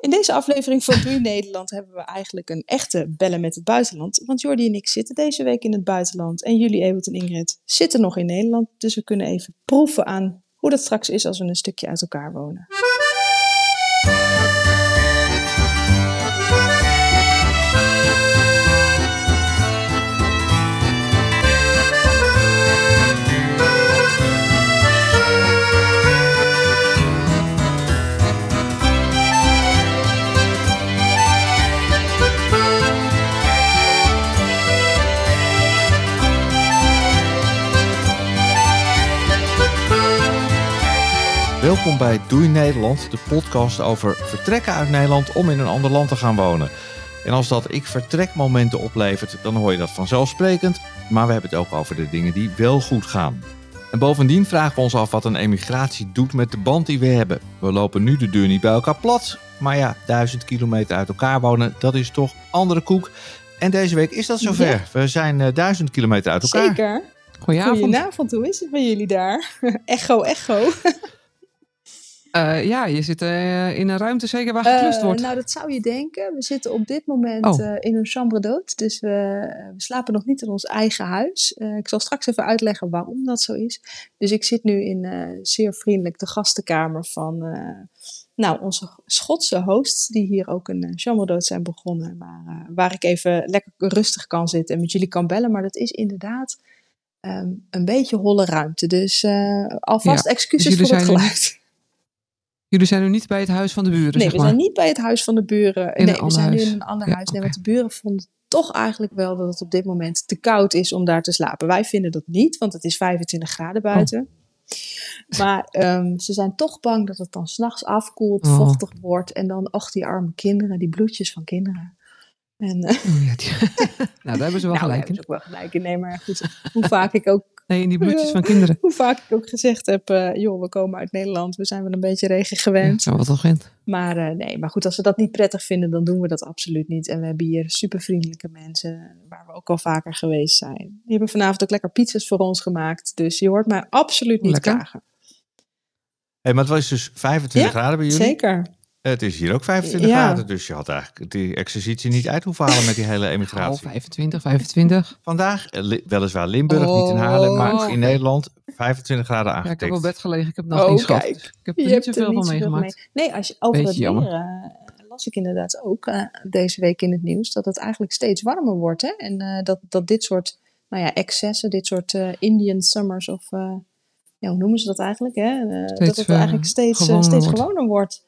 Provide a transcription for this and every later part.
In deze aflevering van Doei Nederland hebben we eigenlijk een echte bellen met het buitenland. Want Jordi en ik zitten deze week in het buitenland. En jullie, Ewald en Ingrid, zitten nog in Nederland. Dus we kunnen even proeven aan hoe dat straks is als we een stukje uit elkaar wonen. Welkom bij Doei Nederland, de podcast over vertrekken uit Nederland om in een ander land te gaan wonen. En als dat ik vertrekmomenten oplevert, dan hoor je dat vanzelfsprekend. Maar we hebben het ook over de dingen die wel goed gaan. En bovendien vragen we ons af wat een emigratie doet met de band die we hebben. We lopen nu de deur niet bij elkaar plat. Maar ja, duizend kilometer uit elkaar wonen, dat is toch andere koek. En deze week is dat zover. Ja. We zijn eh, duizend kilometer uit elkaar. Zeker. Goedenavond. Goedenavond, hoe is het bij jullie daar? echo, echo. Eh, ja, je zit eh, in een ruimte zeker waar geklust Eh, wordt. nou, dat zou je denken. We zitten op dit moment Oh. in een chambre d'hôte. Dus we, we slapen nog niet in ons eigen huis. Ik zal straks even uitleggen waarom dat zo is. Dus ik zit nu in zeer vriendelijk de gastenkamer van nou, onze Schotse hosts. Die hier ook een chambre d'hôte zijn begonnen. Maar, waar ik even lekker rustig kan zitten en met jullie kan bellen. Maar dat is inderdaad ehm, een beetje holle ruimte. Dus alvast Ja, excuses dus jullie voor het geluid. Jullie zijn nu niet bij het huis van de buren, Nee, zeg we maar. zijn niet bij het huis van de buren. In nee, we zijn nu in een ander Ja, huis. Nee, oké. want de buren vonden toch eigenlijk wel dat het op dit moment te koud is om daar te slapen. Wij vinden dat niet, want het is 25 graden buiten. Maar ehm, ze zijn toch bang dat het dan s'nachts afkoelt, Oh. vochtig wordt. En dan, och, die arme kinderen, die bloedjes van kinderen. En, eh, Oh, ja, die- nou, daar hebben ze wel nou, daar gelijk hebben in. ze ook wel gelijk in. Nee, maar goed, hoe vaak ik ook Nee, in die bloedjes Ja. van kinderen. hoe vaak ik ook gezegd heb, eh, joh, we komen uit Nederland, we zijn wel een beetje regen Ja, gewend. zo wat al gewend. Maar eh, nee, maar goed, als we dat niet prettig vinden, dan doen we dat absoluut niet. En we hebben hier super vriendelijke mensen, waar we ook al vaker geweest zijn. Die hebben vanavond ook lekker pizzas voor ons gemaakt. Dus je hoort mij absoluut niet Lekker. klagen. Hey, maar het was dus 25 Ja, graden bij jullie. Zeker. Het is hier ook 25 Ja. graden, dus je had eigenlijk die exercitie niet uit hoeven halen met die hele Oh, emigratie. 25, 25. Vandaag, eh, li- weliswaar Limburg, niet in Haarlem, maar Oh. in Nederland 25 graden Ja, ik heb aangetikt. op bed gelegen, ik heb nog Oh, niet dus Ik heb er Je niet er zoveel van meegemaakt. mee. Nee, als je, over Beetje het weer jammer. eh, las ik inderdaad ook eh, deze week in het nieuws dat het eigenlijk steeds warmer wordt. Hè? En eh, dat, dat dit soort nou ja, excessen, dit soort eh, Indian summers of eh, ja, hoe noemen ze dat eigenlijk? Hè? Eh, dat het eigenlijk steeds, gewoner steeds wordt. gewoner wordt.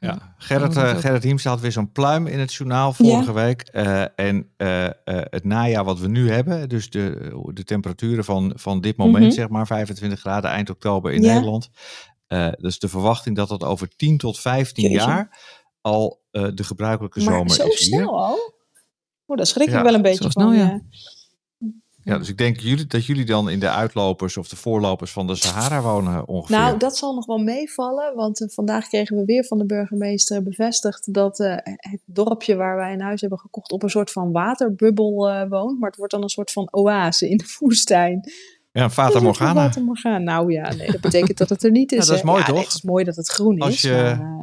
Ja. Gerrit, dat- Gerrit Hiemstra had weer zo'n pluim in het journaal vorige week. Eh, en eh, eh, het najaar wat we nu hebben, dus de, de temperaturen van, van dit moment, Mhm. zeg maar 25 graden eind oktober in Ja. Nederland. Eh dus de verwachting dat dat over 10 tot 15 Jeetje. jaar al eh, de gebruikelijke Maar zomer zo is hier. snel al? Oh, daar schrik ik Ja, wel een beetje zo van. snel, ja. ja. Ja, dus ik denk jullie, dat jullie dan in de uitlopers of de voorlopers van de Sahara wonen ongeveer. Nou, dat zal nog wel meevallen, want eh, vandaag kregen we weer van de burgemeester bevestigd dat eh, het dorpje waar wij een huis hebben gekocht op een soort van waterbubbel eh, woont. Maar het wordt dan een soort van oase in de woestijn. ja, Fata Morgana. Fata Morgana. Nou ja, nee, dat betekent dat het er niet is. Ja, dat is hè. mooi, Ja, toch? het is mooi dat het groen Als is. je- maar.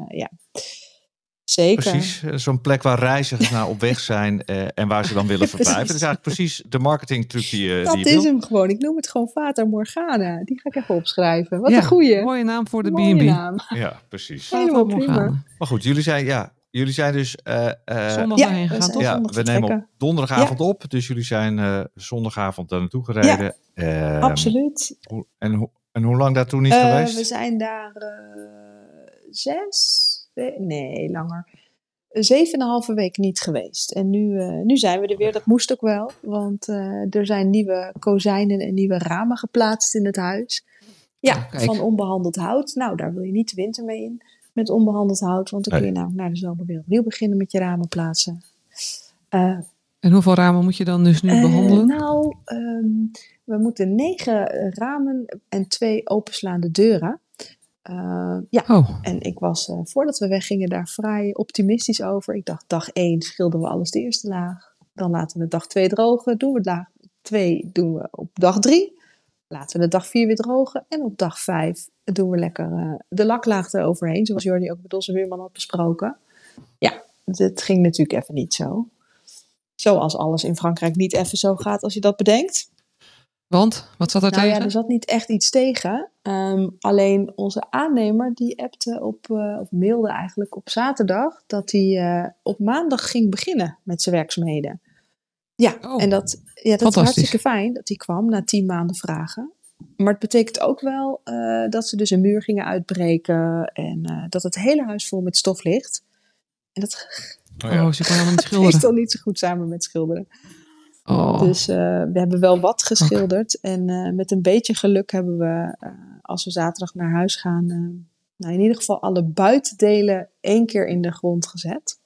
Zeker. Precies, eh, zo'n plek waar reizigers naar op weg zijn eh, en waar ze dan willen verblijven. Dat is eigenlijk precies de marketingtruc die, je- Dat die je is wil. hem gewoon. Ik noem het gewoon Fata Morgana. Die ga ik even opschrijven. Wat Ja, een goeie. Mooie naam voor de Mooie B&B. naam. Ja, precies. Helemaal prima. Morgana. Maar goed, jullie zijn, ja, jullie zijn dus... eh, eh, Zondag Ja, daarheen we gegaan, toch? ja, zondag we nemen op donderdagavond op, dus jullie zijn eh, zondagavond daar naartoe gereden. Ehm, Absoluut. hoe- En, hoe- en hoe lang daartoe niet Eh, geweest? We zijn daar eh, zes, nee, langer. Zeven en een halve week niet geweest. En nu, eh, nu zijn we er weer. Dat moest ook wel. Want eh, er zijn nieuwe kozijnen en nieuwe ramen geplaatst in het huis. Ja, kijk. van onbehandeld hout. Nou, daar wil je niet de winter mee in. Met onbehandeld hout. Want dan kun je nou na de zomer weer opnieuw beginnen met je ramen plaatsen. Eh, En hoeveel ramen moet je dan dus nu eh, behandelen? nou, ehm, we moeten negen ramen en twee openslaande deuren. Eh, ja, Oh, en ik was eh, voordat we weggingen daar vrij optimistisch over. Ik dacht, dag 1 schilderen we alles de eerste laag. Dan laten we dag 2 drogen. Doen we laag 2 doen we op dag 3. laten we de dag vier weer drogen. En op dag vijf doen we lekker eh, de laklaag eroverheen. Zoals Jordi ook met onze buurman had besproken. Ja, het ging natuurlijk even niet zo. Zoals alles in Frankrijk niet even zo gaat als je dat bedenkt. Want, wat zat er Nou tegen? ja, er zat niet echt iets tegen. Ehm, alleen onze aannemer die appte op, eh, of mailde eigenlijk op zaterdag dat hij eh, op maandag ging beginnen met zijn werkzaamheden. Ja, Oh, en dat, ja, dat is hartstikke fijn dat hij kwam na tien maanden vragen. Maar het betekent ook wel eh, dat ze dus een muur gingen uitbreken en eh, dat het hele huis vol met stof ligt. En dat Oh ja. Oh, ze kan helemaal niet is schilderen. dan niet zo goed samen met schilderen. Oh, Dus eh, we hebben wel wat geschilderd. En eh, met een beetje geluk hebben we, eh, als we zaterdag naar huis gaan, eh, nou, in ieder geval alle buitendelen één keer in de grond gezet.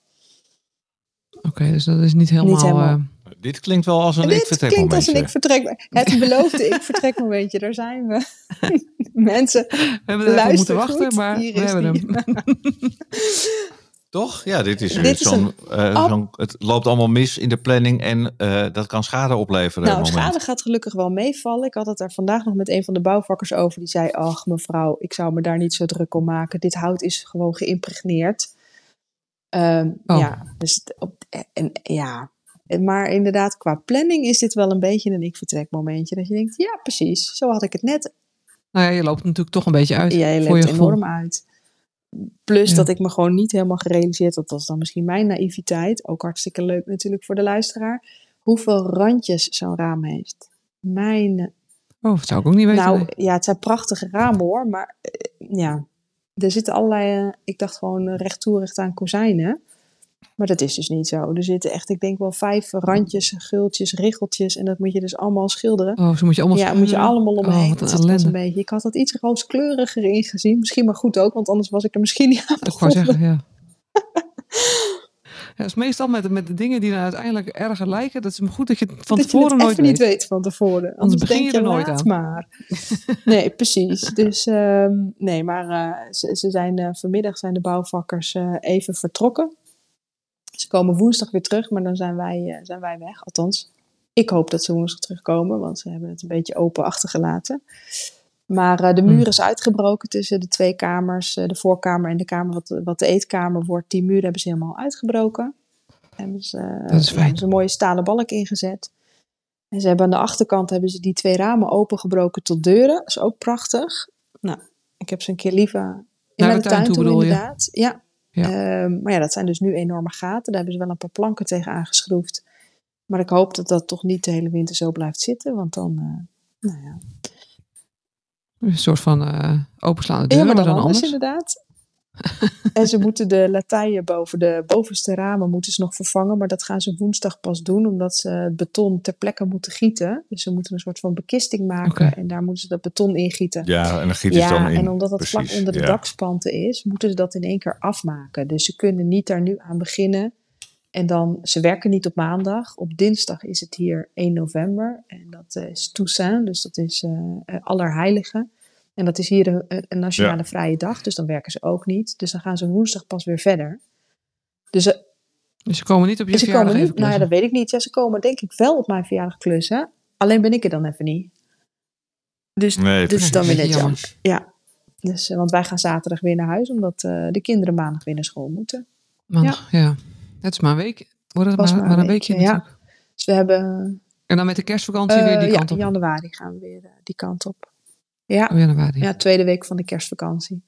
Oké, dus dat is niet helemaal... helemaal. eh, Dit klinkt wel als een En ik dit vertrek klinkt als een ik vertrek. Het beloofde ik vertrek momentje, daar zijn we. Mensen, we hebben er moeten wachten, goed, maar hier we hebben die. hem. Toch? Ja, dit is, Dit is zo'n... eh, ab- zo'n- het loopt allemaal mis in de planning en eh, dat kan schade opleveren. nou, moment. schade gaat gelukkig wel meevallen. Ik had het er vandaag nog met een van de bouwvakkers over. Die zei, ach mevrouw, ik zou me daar niet zo druk om maken. Dit hout is gewoon geïmpregneerd. Ehm, Oh. Ja, dus op, en, ja. Maar inderdaad, qua planning is dit wel een beetje een ik-vertrek momentje. Dat je denkt, ja precies, zo had ik het net. Nou ja, je loopt natuurlijk toch een beetje uit Ja, je voor je leeft gevoel. enorm uit. Plus Ja. dat ik me gewoon niet helemaal gerealiseerd, dat was dan misschien mijn naïviteit, ook hartstikke leuk natuurlijk voor de luisteraar, hoeveel randjes zo'n raam heeft. Mijn, Oh, dat zou ik ook niet weten. nou nee. ja, het zijn prachtige ramen hoor, maar eh, ja, er zitten allerlei, eh, ik dacht gewoon recht toe, recht aan kozijnen. Maar dat is dus niet zo. Er zitten echt, ik denk wel vijf randjes, gultjes, riggeltjes en dat moet je dus allemaal schilderen. Oh, zo moet je allemaal Ja, moet je allemaal Oh, omheen. dat was ellende. een beetje. Ik had dat iets rooskleuriger ingezien. Misschien maar goed ook, want anders was ik er misschien niet aan Ik begonnen. zeggen, ja. Ja, het is meestal met, met de dingen die dan uiteindelijk erger lijken. Dat is goed dat je het van dat tevoren het nooit even weet. niet weet van tevoren. Anders, begin je er nooit aan. maar. Nee, precies. Dus ehm, nee, maar eh, ze, ze zijn eh, vanmiddag zijn de bouwvakkers eh, even vertrokken. Ze komen woensdag weer terug, maar dan zijn wij, eh, zijn wij weg. Althans, ik hoop dat ze woensdag terugkomen, want ze hebben het een beetje open achtergelaten. Maar eh, de muur Hmm. is uitgebroken tussen de twee kamers, eh, de voorkamer en de kamer wat, wat de eetkamer wordt. Die muur hebben ze helemaal uitgebroken. Hebben ze, Dat is fijn. hebben ze een mooie stalen balk ingezet. En ze hebben aan de achterkant hebben ze die twee ramen opengebroken tot deuren. Dat is ook prachtig. Nou, ik heb ze een keer liever in Naar de, tuin toe, je? inderdaad. Ja. Ja. Ehm, maar ja, dat zijn dus nu enorme gaten. Daar hebben ze wel een paar planken tegen aangeschroefd. Maar ik hoop dat dat toch niet de hele winter zo blijft zitten. Want dan, eh, nou ja. Een soort van eh openslaande deur, maar maar dan dan anders, anders. inderdaad. en ze moeten de latijen boven de bovenste ramen moeten ze nog vervangen. Maar dat gaan ze woensdag pas doen. Omdat ze het beton ter plekke moeten gieten. Dus ze moeten een soort van bekisting maken. En daar moeten ze dat beton in gieten. Ja, en dan giet het Ja, dan in. en omdat dat vlak onder de ja. dakspanten is, moeten ze dat in één keer afmaken. Dus ze kunnen niet daar nu aan beginnen. En dan, ze werken niet op maandag. Op dinsdag is het hier 1 november. En dat eh, is Toussaint, dus dat is eh eh, Allerheilige. En dat is hier een, een nationale Ja. vrije dag, dus dan werken ze ook niet. Dus dan gaan ze woensdag pas weer verder. Dus eh, Dus ze komen niet op je ze verjaardag komen niet, nou ja, dat weet ik niet. Ja, ze komen denk ik wel op mijn verjaardag klussen. Alleen ben ik er dan even niet. Dus Nee, dus dan weer net jammer. Ja. Dus, eh, want wij gaan zaterdag weer naar huis, omdat eh, de kinderen maandag weer naar school moeten. Maandag, ja. Het is maar een week. Wordt het Was maar, maar maar een een weekje ja. natuurlijk. Dus we hebben En dan met de kerstvakantie weer die ja, kant op. in januari gaan we weer die kant op. Ja, Oh, januari. ja, tweede week van de kerstvakantie.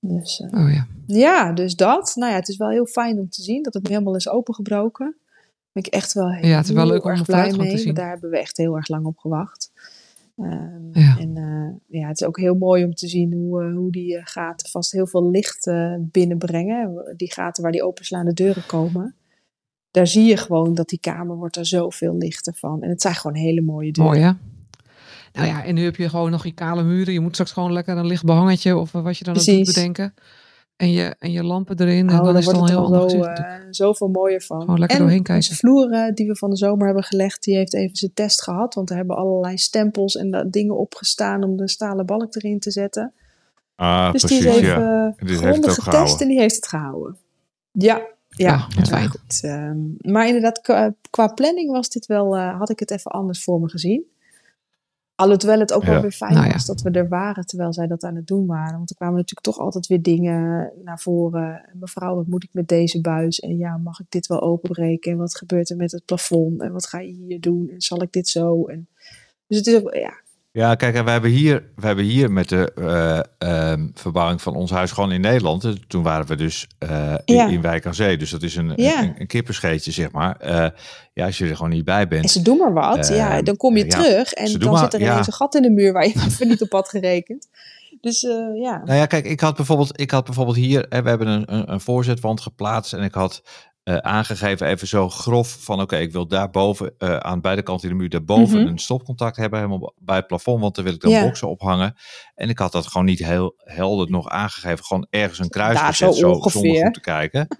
Dus eh, Oh ja. ja, dus dat. Nou ja, het is wel heel fijn om te zien dat het nu helemaal is opengebroken. Daar ben ik echt wel heel Ja, het is wel leuk om erg blij vooruitgang te mee. zien. Daar hebben we echt heel erg lang op gewacht. Ehm, Ja. En eh, ja, het is ook heel mooi om te zien hoe, eh, hoe die gaten vast heel veel licht binnenbrengen. Die gaten waar die openslaande deuren komen. Daar zie je gewoon dat die kamer wordt er zoveel lichter van. En het zijn gewoon hele mooie deuren. Mooi hè? Nou ja, en nu heb je gewoon nog je kale muren. Je moet straks gewoon lekker een licht behangetje of wat je dan ook Precies. bedenken. En je, en je lampen erin. en Oh, dan dan is het al heel al ander zo, eh, zoveel mooier van. Gewoon lekker en doorheen kijken. onze vloer die we van de zomer hebben gelegd, die heeft even zijn test gehad. Want er hebben allerlei stempels en dingen opgestaan om de stalen balk erin te zetten. Ah, dus precies, die is even ja. Dus heeft het grondig ook getest gehouden. en die heeft het gehouden. Ja, ja, Ja, wat heel fijn. goed. Ehm, maar inderdaad, qua, qua planning was dit wel, eh, had ik het even anders voor me gezien. Alhoewel het ook Ja. wel weer fijn Nou ja. was dat we er waren terwijl zij dat aan het doen waren. Want er kwamen natuurlijk toch altijd weer dingen naar voren. Mevrouw, wat moet ik met deze buis? En ja, mag ik dit wel openbreken? En wat gebeurt er met het plafond? En wat ga je hier doen? En zal ik dit zo? En, dus het is ook, ja, Ja, kijk, en we hebben hier, we hebben hier met de eh, ehm, verbouwing van ons huis gewoon in Nederland. eh, Toen waren we dus eh, in, Ja. in Wijk aan Zee. Dus dat is een, Ja. een, een kipperscheetje, zeg maar. Ja, als je er gewoon niet bij bent. En ze doen maar wat. ja, dan kom je terug en dan maar- zit er ineens een gat in de muur waar je even niet op had gerekend. Dus ja. Nou ja, kijk, ik had bijvoorbeeld, ik had bijvoorbeeld hier, hè, we hebben een, een, een voorzetwand geplaatst en ik had eh, aangegeven even zo grof van, oké, ik wil daarboven, eh aan beide kanten in de muur, daarboven Mhm. een stopcontact hebben, helemaal bij het plafond, want daar wil ik dan boksen ophangen. En ik had dat gewoon niet heel helder nog aangegeven, gewoon ergens een kruis Daar gezet, zo zo, zonder goed te kijken.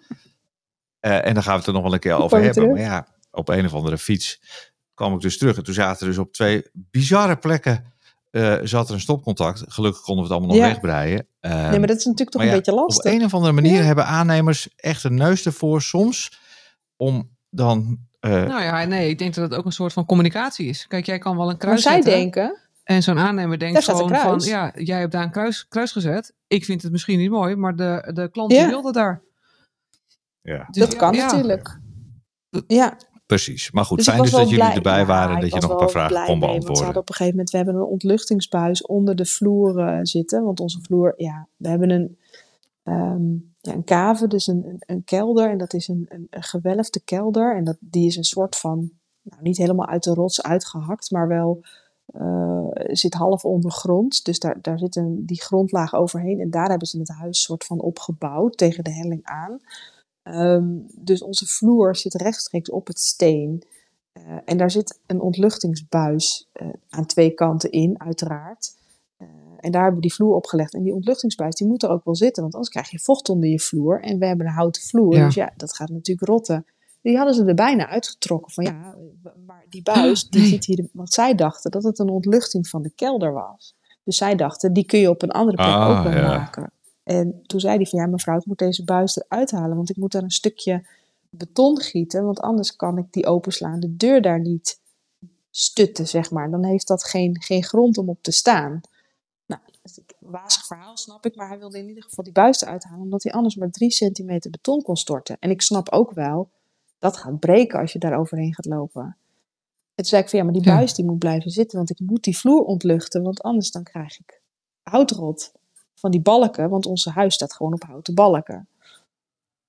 Eh, en daar gaan we het er nog wel een keer over hebben. Maar ja, op een of andere fiets kwam ik dus terug. En toen zaten er dus op twee bizarre plekken eh, zat er een stopcontact. Gelukkig konden we het allemaal nog Ja. wegbreien. Ehm, nee, maar dat is natuurlijk toch maar een ja, beetje lastig. op een of andere manier Ja. hebben aannemers echt een neus ervoor soms om dan. eh, Nou ja, nee, ik denk dat het ook een soort van communicatie is. Kijk, jij kan wel een Maar kruis zij zetten. denken, En zo'n aannemer denkt gewoon van, ja, jij hebt daar een kruis, kruis gezet. Ik vind het misschien niet mooi, maar de, de klant wilde daar. ja, Dus dat kan ja. natuurlijk. Ja, precies. Maar goed, Dus fijn dus dat jullie erbij waren en dat je nog een paar vragen kon mee, Want beantwoorden. hadden op een gegeven moment, we hebben een ontluchtingsbuis onder de vloer zitten. Want onze vloer, ja, we hebben een, ehm, ja, een kave, dus een, een, een kelder. En dat is een, een, een gewelfde kelder. En dat, die is een soort van, nou, niet helemaal uit de rots uitgehakt, maar wel eh, zit half ondergrond. Dus daar, daar zit een, die grondlaag overheen. En daar hebben ze het huis soort van opgebouwd tegen de helling aan. Ehm, dus onze vloer zit rechtstreeks op het steen. Eh, en daar zit een ontluchtingsbuis eh, aan twee kanten in, uiteraard. Eh, en daar hebben we die vloer opgelegd. En die ontluchtingsbuis die moet er ook wel zitten, want anders krijg je vocht onder je vloer. En we hebben een houten vloer, Ja. dus ja, dat gaat natuurlijk rotten. Die hadden ze er bijna uitgetrokken van ja, maar die buis, die zit hier, want zij dachten dat het een ontluchting van de kelder was. Dus zij dachten, die kun je op een andere plek Ah, ook wel ja. maken. En toen zei hij van ja, mevrouw, ik moet deze buis eruit halen, want ik moet daar een stukje beton gieten, want anders kan ik die openslaande deur daar niet stutten, zeg maar. Dan heeft dat geen, geen grond om op te staan. Nou, dat is een wazig verhaal, snap ik, maar hij wilde in ieder geval die buis eruit halen, omdat hij anders maar drie centimeter beton kon storten. En ik snap ook wel, dat gaat breken als je daar overheen gaat lopen. En toen zei ik van ja, maar die buis die moet blijven zitten, want ik moet die vloer ontluchten, want anders dan krijg ik houtrot van die balken, want onze huis staat gewoon op houten balken.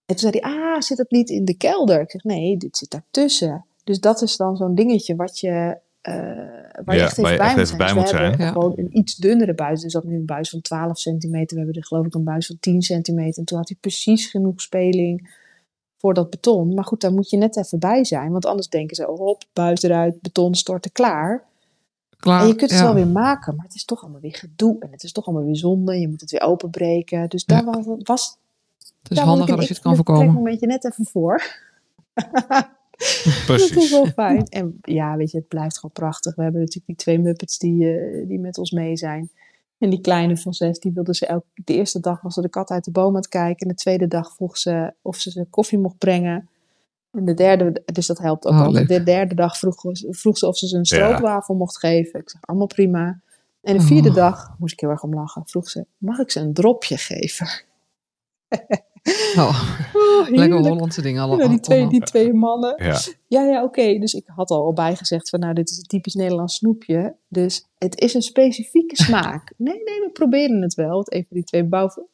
En toen zei hij, ah, zit het niet in de kelder? Ik zeg, nee, dit zit daartussen. Dus dat is dan zo'n dingetje wat je, eh, waar je Ja, echt even je bij echt moet even zijn. bij Dus moet we hebben zijn. Ja. gewoon een iets dunnere buis. Dus dat nu een buis van 12 centimeter. We hebben er geloof ik een buis van 10 centimeter. En toen had hij precies genoeg speling voor dat beton. Maar goed, daar moet je net even bij zijn. Want anders denken ze, oh, hop, buis eruit, beton storten, klaar. Klaar. En je kunt het ja. wel weer maken, maar het is toch allemaal weer gedoe. En het is toch allemaal weer zonde. Je moet het weer openbreken. Dus daar was, was Het is daar ik handiger een als je het kan een voorkomen. momentje net even voor. Dat is Precies. wel fijn. En ja, weet je, het blijft gewoon prachtig. We hebben natuurlijk die twee Muppets die, eh, die met ons mee zijn. En die kleine van zes, die wilde ze elke... De eerste dag was ze de kat uit de boom aan het kijken. En de tweede dag vroeg ze of ze ze koffie mocht brengen. En de derde, dus dat helpt ook Oh. De derde dag vroeg, vroeg ze of ze ze een stroopwafel mocht geven. Ik zeg, allemaal prima. En de vierde Oh. dag, moest ik heel erg om lachen, vroeg ze, mag ik ze een dropje geven? Oh, Oh, lekker. Hollandse dingen allemaal. Ja, die, twee, die twee mannen. Ja. Ja, ja, oké. Dus ik had al bijgezegd van, nou, dit is een typisch Nederlands snoepje. Dus het is een specifieke smaak. Nee, nee, we proberen het wel. Want even die twee bouwen.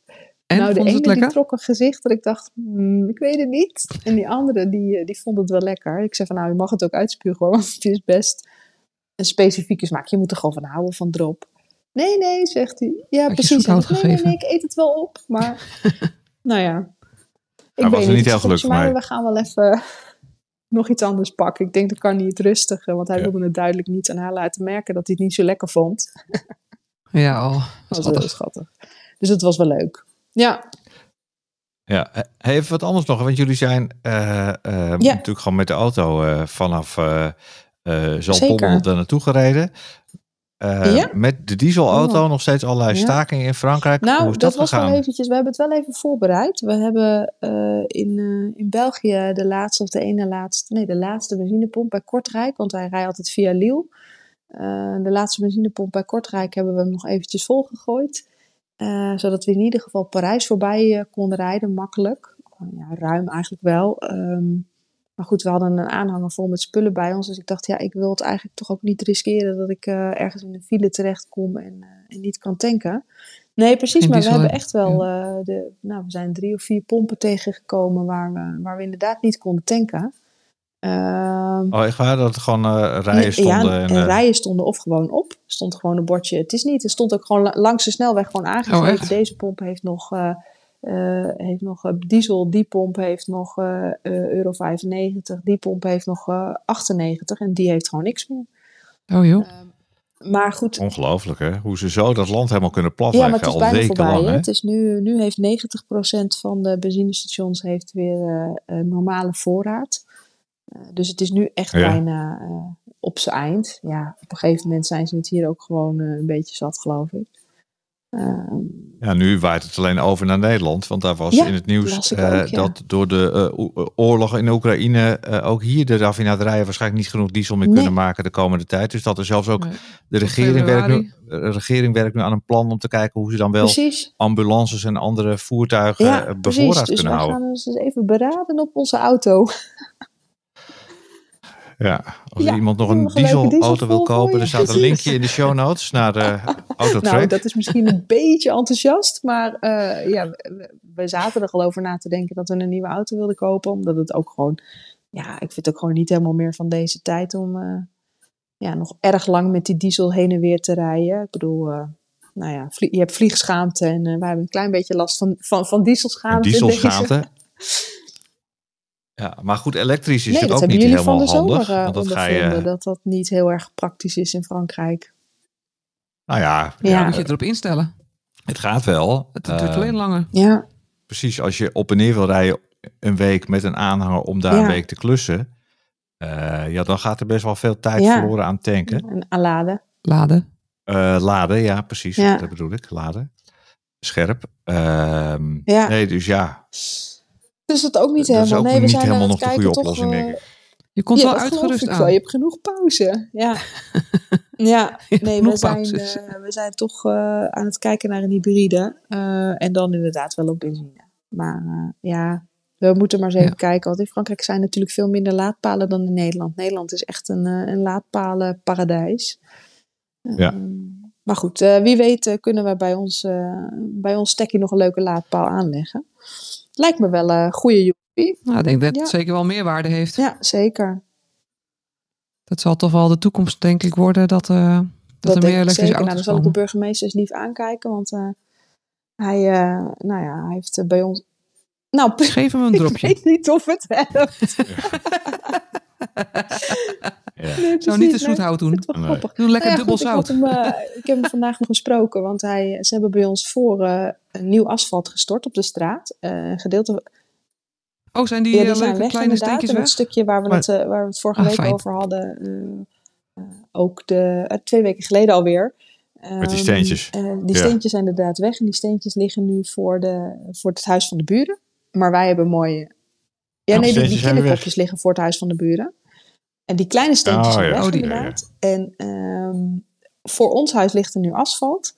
En, nou, de ene het lekker? die trok een gezicht dat ik dacht, hmm, ik weet het niet. En die andere, die, eh, die vond het wel lekker. Ik zei van, nou, je mag het ook uitspugen hoor, want het is best een specifieke smaak. Je moet er gewoon van houden, van drop. Nee, nee, zegt hij. Ja, precies. Ik nee, nee, nee, ik eet het wel op. Maar, nou ja. Ik was er niet heel gelukkig "Jamai, mee." We gaan wel even nog iets anders pakken. Ik denk, dat kan niet rustig. Want hij Ja. wilde het duidelijk niet aan haar laten merken dat hij het niet zo lekker vond. Ja, oh, Dat was heel schattig. Dus het was wel leuk. Ja, Ja, even wat anders nog. Want jullie zijn eh, eh, natuurlijk gewoon met de auto eh, vanaf Zaltbommel Zeker. daar naartoe gereden. Ja. Met de dieselauto Oh. nog steeds allerlei Ja. stakingen in Frankrijk. Nou, Hoe is dat, dat, was wel eventjes. We hebben het wel even voorbereid. We hebben in, in België de laatste of de ene laatste, nee, de laatste benzinepomp bij Kortrijk, want wij rijden altijd via Lille. De laatste benzinepomp bij Kortrijk hebben we hem nog eventjes volgegooid. Uh, zodat we in ieder geval Parijs voorbij uh, konden rijden, makkelijk. ja, ruim eigenlijk wel. Um, maar goed, we hadden een aanhanger vol met spullen bij ons. Dus ik dacht, ja, ik wil het eigenlijk toch ook niet riskeren dat ik ergens in een file terechtkom en, en niet kan tanken. Nee, precies. Maar we hebben echt wel, ja. de, nou, we zijn drie of vier pompen tegengekomen waar we, waar we inderdaad niet konden tanken. Uh, oh, echt waar? Dat het gewoon uh, rijen stonden? Ja, en, rijen stonden of gewoon op. stond gewoon een bordje. Het is niet. Er stond ook gewoon langs de snelweg gewoon aangegeven. Oh, Deze pomp heeft nog, uh, heeft nog diesel. Die pomp heeft nog euro 95. Die pomp heeft nog 98. En die heeft gewoon niks meer. Oh joh. Ehm, maar goed. Ongelooflijk hè? Hoe ze zo dat land helemaal kunnen platleggen. Ja, maar het is bijna voorbij. Lang, het is nu, nu heeft 90% van de benzinestations heeft weer normale voorraad. Uh, dus het is nu echt ja. bijna uh, op zijn eind. Ja, op een gegeven moment zijn ze het hier ook gewoon uh, een beetje zat, geloof ik. Ehm, ja, nu waait het alleen over naar Nederland. Want daar was ja, in het nieuws ook, ja. dat door de oorlog in Oekraïne ook hier de raffinaderijen waarschijnlijk niet genoeg diesel meer Nee. kunnen maken de komende tijd. Dus dat er zelfs ook Nee. de regering werkt, nu, de regering werkt nu aan een plan om te kijken hoe ze dan wel precies. ambulances en andere voertuigen Ja, eh, precies. bevoorraad Dus kunnen wij houden. gaan ons eens even beraden op onze auto. Ja, als Ja, iemand nog een dieselauto diesel wil kopen, er staat een linkje in de show notes naar de Autotrack. Nou, dat is misschien een beetje enthousiast, maar eh, ja, we, we zaten er al over na te denken dat we een nieuwe auto wilden kopen, omdat het ook gewoon, ja, ik vind het ook gewoon niet helemaal meer van deze tijd om eh, ja, nog erg lang met die diesel heen en weer te rijden. Ik bedoel, eh, nou ja, je hebt vliegschaamte en eh, wij hebben een klein beetje last van, van, van dieselschaamte. dieselschaamte. Ja, maar goed, elektrisch is Nee, natuurlijk ook niet jullie van helemaal de handig. zomer eh, Want dat ga ondervonden, je, dat dat niet heel erg praktisch is in Frankrijk. nou ja, Ja. ja, Moet je het erop instellen. het gaat wel. Het duurt Eh, alleen langer. Ja, precies, als je op en neer wil rijden een week met een aanhanger om daar Ja. een week te klussen, eh, ja, dan gaat er best wel veel tijd Ja. verloren aan tanken. en aanladen. Laden. Eh, laden, ja, precies. Ja. Dat bedoel ik, laden. Scherp. Ehm, Ja. Nee, dus ja, Dus dat ook niet dat is helemaal. ook nee, we niet zijn helemaal aan nog het de goede toch, oplossing, eh, denk ik. Je komt ja, wel uitgerust ik wel. aan. Je hebt genoeg pauze. Ja, ja. nee, we zijn, eh, we zijn toch eh, aan het kijken naar een hybride. eh, en dan inderdaad wel op benzine. Maar eh, ja, we moeten maar eens even Ja. kijken. Want in Frankrijk zijn natuurlijk veel minder laadpalen dan in Nederland. Nederland is echt een, een laadpalenparadijs. Ja. Ehm, maar goed, eh, wie weet kunnen we bij ons, eh, bij ons stekkie nog een leuke laadpaal aanleggen. Lijkt me wel een goede joepie. Nou, ik denk dat Ja. het zeker wel meerwaarde heeft. Ja, zeker. Dat zal toch wel de toekomst, denk ik, worden. Dat, eh, dat, Dat er meer ik elektrische zeker. Nou, dan zal ik de komen. burgemeester eens lief aankijken, want eh, hij, eh, nou ja, hij heeft eh, bij ons... Nou, Geef hem een ik dropje. weet niet of het helpt. Ja. Nee, Zou niet te zoet nee. hout doen. Nee. Doe lekker Nou ja, dubbel goed, zout. Ik, hem, eh, ik heb hem vandaag nog gesproken, want hij, ze hebben bij ons voor eh, nieuw asfalt gestort op de straat. Eh, een gedeelte, Oh, zijn die, ja, eh, die zijn leuke weg kleine inderdaad. steentjes En weg? het stukje waar we, Maar- het, eh, waar we het vorige Ah, week fijn. over hadden, eh, eh, ook de, twee weken geleden alweer. Met die Ehm, steentjes. die Ja. steentjes zijn inderdaad weg en die steentjes liggen nu voor, de, voor het huis van de buren. Maar wij hebben mooie... Ja, Oh, nee, die, die kinderkopjes liggen voor het huis van de buren. En die kleine steentjes Oh, zijn ja. weg Oh, die- inderdaad. En ehm, voor ons huis ligt er nu asfalt.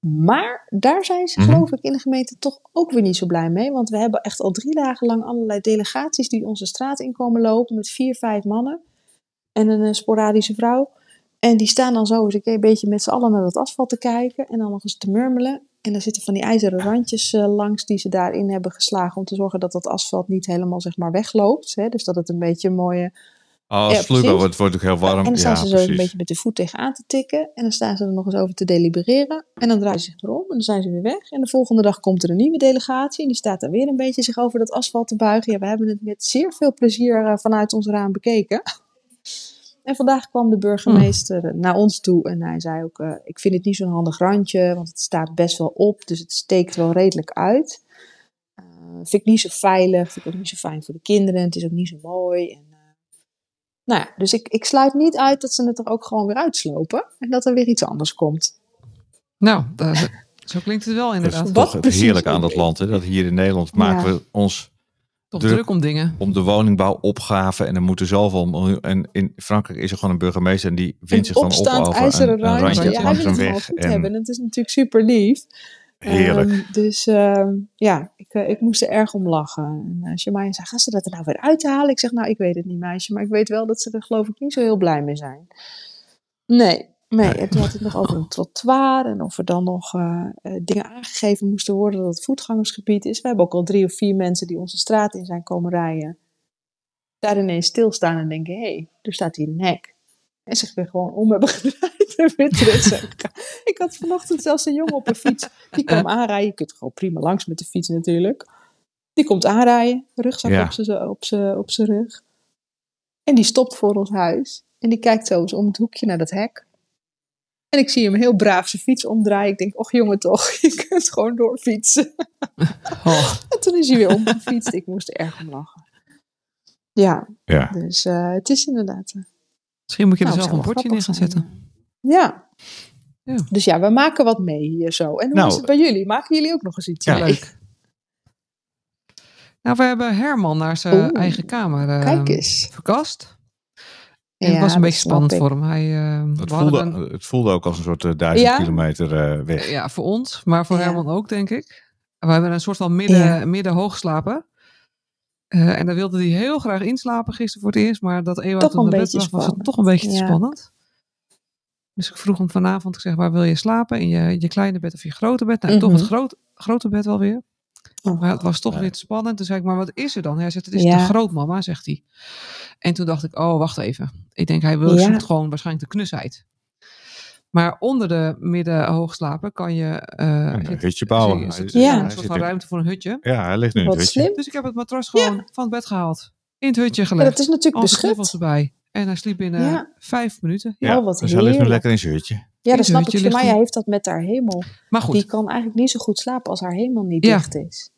Maar daar zijn ze, Mhm. geloof ik, in de gemeente toch ook weer niet zo blij mee. Want we hebben echt al drie dagen lang allerlei delegaties die onze straat inkomen lopen. Met vier, vijf mannen. En een eh, sporadische vrouw. En die staan dan zo eens een beetje met z'n allen naar dat asfalt te kijken. En dan nog eens te murmelen. En er zitten van die ijzeren randjes eh, langs die ze daarin hebben geslagen. Om te zorgen dat dat asfalt niet helemaal zeg maar wegloopt. Hè? Dus dat het een beetje een mooie Oh, Ja, het wordt, ook heel warm. en dan staan ja, ze zo precies. een beetje met de voet tegenaan te tikken. En dan staan ze er nog eens over te delibereren. En dan draaien ze zich erom. En dan zijn ze weer weg. En de volgende dag komt er een nieuwe delegatie. En die staat daar weer een beetje zich over dat asfalt te buigen. Ja, we hebben het met zeer veel plezier eh, vanuit ons raam bekeken. En vandaag kwam de burgemeester eh, naar ons toe. En hij zei ook, eh, ik vind het niet zo'n handig randje. Want het staat best wel op. Dus het steekt wel redelijk uit. Vind ik niet zo veilig. Vind ik ook niet zo fijn voor de kinderen. Het is ook niet zo mooi. En, nou ja, dus ik, ik sluit niet uit dat ze het er ook gewoon weer uitslopen. En dat er weer iets anders komt. Nou, dat- zo klinkt het wel Dat is inderdaad. Wat toch heerlijke aan dat land. Hè? Dat hier in Nederland maken Ja. we ons Toch druk druk om dingen. om de woningbouwopgave. En er moeten zoveel miljoen. En in Frankrijk is er gewoon een burgemeester en die wint zich dan op over een, een randje. Ja, langs wil een weg. En hebben. Het is natuurlijk super lief. Heerlijk. Ehm, dus ehm, ja, ik, eh, ik moest er erg om lachen. En uh, Shemaya zei, gaan ze dat er nou weer uithalen? Ik zeg, nou, ik weet het niet, meisje. Maar ik weet wel dat ze er geloof ik niet zo heel blij mee zijn. Nee, nee. En toen had het nog over een trottoir. En of er dan nog uh, dingen aangegeven moesten worden dat het voetgangersgebied is. We hebben ook al drie of vier mensen die onze straat in zijn komen rijden. Daar ineens stilstaan en denken, hé, hey, er staat hier een hek. En zich weer gewoon om hebben gedraaid en weer terug zijn Ik had vanochtend zelfs een jongen op een fiets. Die kwam aanrijden. Je kunt gewoon prima langs met de fiets natuurlijk. Die komt aanrijden. Rugzak Ja. op zijn rug. En die stopt voor ons huis. En die kijkt zo eens om het hoekje naar dat hek. En ik zie hem heel braaf zijn fiets omdraaien. Ik denk, och jongen toch, je kunt gewoon doorfietsen. Oh, En toen is hij weer omgefietst. Ik moest er erg om lachen. Ja, Ja. dus eh, het is inderdaad... misschien moet je er Nou, zelf het een bordje neer gaan zetten. Ja. Ja. Dus ja, we maken wat mee hier zo. En hoe Nou, is het bij jullie? Maken jullie ook nog eens iets Ja. mee? Leuk. Nou, we hebben Herman naar zijn Oeh, eigen kamer eh, Kijk eens. verkast. En Ja, het was een beetje spannend voor hem. Hij, eh, Het voelde, een- het voelde ook als een soort eh, duizend Ja? kilometer eh, weg. ja, voor ons, maar voor Ja. Herman ook, denk ik. We hebben een soort van midden, Ja. midden hoog slapen. Eh, en daar wilde hij heel graag inslapen gisteren voor het eerst. Maar dat Ewout op de bed lag, was het toch een beetje te Ja. spannend. Dus ik vroeg hem vanavond, ik zeg, waar wil je slapen? In je, je kleine bed of je grote bed? Nou, toch Mhm. het groot, grote bed wel weer. Oh, Maar het was toch weer te spannend. Toen zei ik, maar wat is er dan? Hij zegt, het is Ja. te groot, mama, zegt hij. En toen dacht ik, oh, wacht even. Ik denk, hij wil Ja. zoekt gewoon waarschijnlijk de knusheid. Maar onder de midden hoogslapen kan je... eh, Een zit- hutje bouwen. zit- zit- Ja. een soort van ruimte voor een hutje. Ja, hij ligt nu in het Wat hutje. slim. Dus ik heb het matras gewoon van het bed gehaald. In het hutje gelegd. Ja, dat is natuurlijk beschut. erbij. En hij sliep binnen Ja. vijf minuten. Ja, Oh, wat dus hij ligt nu lekker in zijn hutje. Ja, dat snap ik. hij. heeft dat met haar hemel. Maar goed, Die kan eigenlijk niet zo goed slapen als haar hemel niet Ja. dicht is.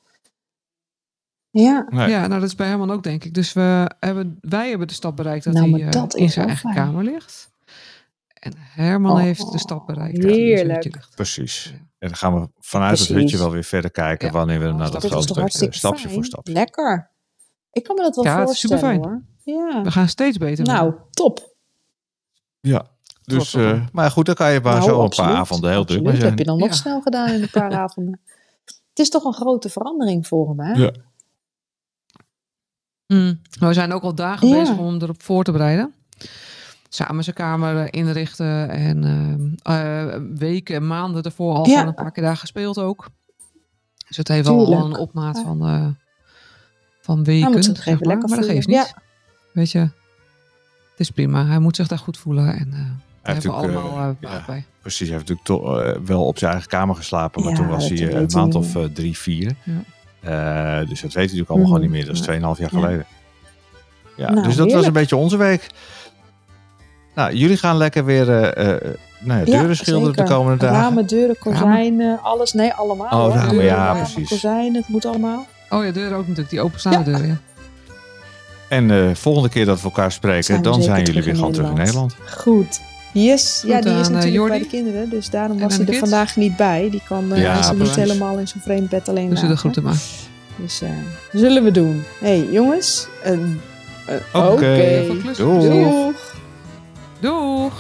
Ja, Nee. ja, nou dat is bij Herman ook denk ik. Dus we hebben, wij hebben de stap bereikt dat Nou, hij eh, dat in is zijn eigen fijn. kamer ligt. En Herman Oh, heeft de stap bereikt dat zijn heerlijk. Precies. Ja. En dan gaan we vanuit het hutje wel weer verder kijken Ja. wanneer we naar Dat dat dat grote toch bed, hartstikke stapje fijn. voor stapje. Lekker. Ik kan me dat wel Ja, het is voorstellen superfijn. hoor. Ja. We gaan steeds beter Nou, worden. top. Ja. Dus, Trots op eh, maar goed, dan kan je maar Nou, zo een paar avonden heel druk Absoluut. mee heb je zijn. dan nog Ja. snel gedaan in een paar avonden. Het is toch een grote verandering voor hem, hè? Ja. Mm. We zijn ook al dagen Ja. bezig om hem erop voor te bereiden. Samen zijn kamer inrichten en eh, eh, weken en maanden ervoor al Ja. een paar keer daar gespeeld ook. Dus het heeft wel al een opmaat Ja. van, eh, van weken. het zeg maar. lekker maar dat geeft niet. Ja. Weet je, het is prima. Hij moet zich daar goed voelen en eh daar heeft hebben we allemaal baat ja. bij. Precies, hij heeft natuurlijk toch, wel op zijn eigen kamer geslapen. Maar Ja, toen was hij een maand of eh, drie, vier. Ja. Eh, dus dat weet hij natuurlijk allemaal Mhm. gewoon niet meer. Dat is Ja. 2,5 jaar Ja. geleden. Ja, Nou, dus dat was een beetje onze week. Nou, jullie gaan lekker weer eh, eh, nou ja, Ja, deuren schilderen de komende dagen. Ramen, deuren, kozijnen, alles. Nee, allemaal. Oh, hoor. ramen, Deuren, ja, precies. Kozijnen, het moet allemaal. Oh ja, deuren ook natuurlijk. Die openstaande Ja. deuren. Ja. En de volgende keer dat we elkaar spreken, Zijn we dan zijn jullie weer gewoon terug in Nederland. Goed. Yes. ja, die is aan, eh, natuurlijk Jordi. bij de kinderen. Dus daarom was hij er kids. vandaag niet bij. Die kan eh Ja, is er niet helemaal in zo'n vreemd bed alleen Dus de groeten maar. Dus eh, zullen we doen. hey, jongens. Oké. Klussen. Doei. Doeg. Doeg!